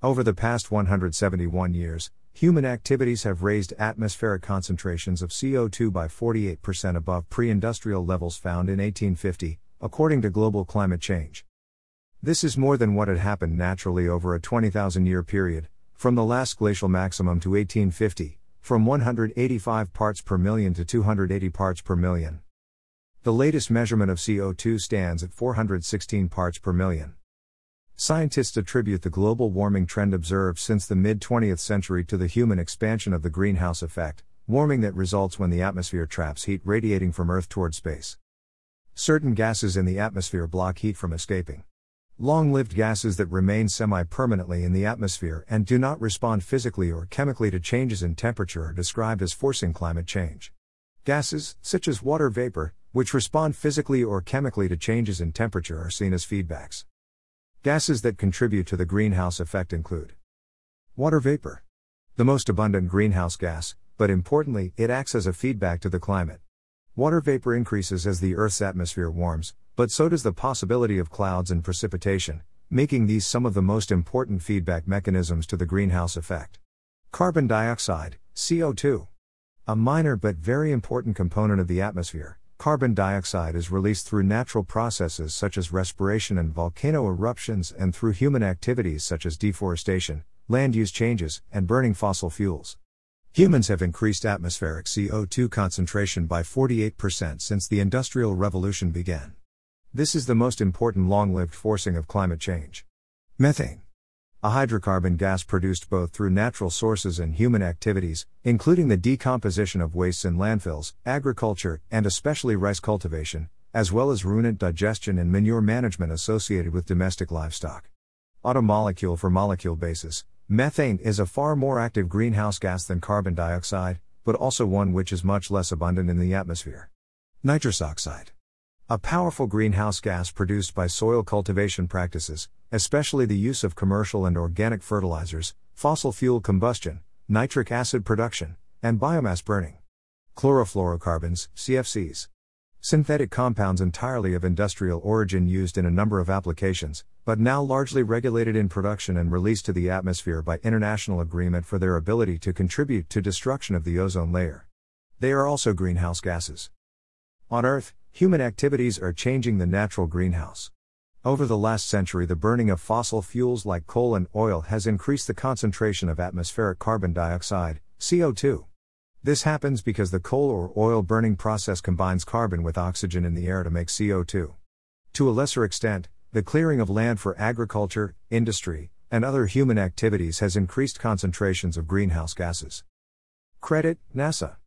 Over the past 171 years, human activities have raised atmospheric concentrations of CO2 by 48% above pre industrial levels found in 1850, according to global climate change. This is more than what had happened naturally over a 20,000 year period, from the last glacial maximum to 1850, from 185 parts per million to 280 parts per million. The latest measurement of CO2 stands at 416 parts per million. Scientists attribute the global warming trend observed since the mid 20th century to the human expansion of the greenhouse effect, warming that results when the atmosphere traps heat radiating from Earth toward space. Certain gases in the atmosphere block heat from escaping. Long lived gases that remain semi permanently in the atmosphere and do not respond physically or chemically to changes in temperature are described as forcing climate change. Gases, such as water vapor, which respond physically or chemically to changes in temperature, are seen as feedbacks. Gases that contribute to the greenhouse effect include water vapor, the most abundant greenhouse gas, but importantly, it acts as a feedback to the climate. Water vapor increases as the Earth's atmosphere warms, but so does the possibility of clouds and precipitation, making these some of the most important feedback mechanisms to the greenhouse effect. Carbon dioxide, CO2. A minor but very important component of the atmosphere, Carbon dioxide is released through natural processes such as respiration and volcano eruptions and through human activities such as deforestation, land use changes, and burning fossil fuels. Humans have increased atmospheric CO2 concentration by 48% since the Industrial Revolution began. This is the most important long lived forcing of climate change. Methane a hydrocarbon gas produced both through natural sources and human activities, including the decomposition of wastes in landfills, agriculture, and especially rice cultivation, as well as ruminant digestion and manure management associated with domestic livestock. On a Automolecule for molecule basis, methane is a far more active greenhouse gas than carbon dioxide, but also one which is much less abundant in the atmosphere. Nitrous oxide. A powerful greenhouse gas produced by soil cultivation practices, especially the use of commercial and organic fertilizers, fossil fuel combustion, nitric acid production, and biomass burning. Chlorofluorocarbons, CFCs. Synthetic compounds entirely of industrial origin used in a number of applications, but now largely regulated in production and released to the atmosphere by international agreement for their ability to contribute to destruction of the ozone layer. They are also greenhouse gases. On Earth, human activities are changing the natural greenhouse. Over the last century, the burning of fossil fuels like coal and oil has increased the concentration of atmospheric carbon dioxide, CO2. This happens because the coal or oil burning process combines carbon with oxygen in the air to make CO2. To a lesser extent, the clearing of land for agriculture, industry, and other human activities has increased concentrations of greenhouse gases. Credit NASA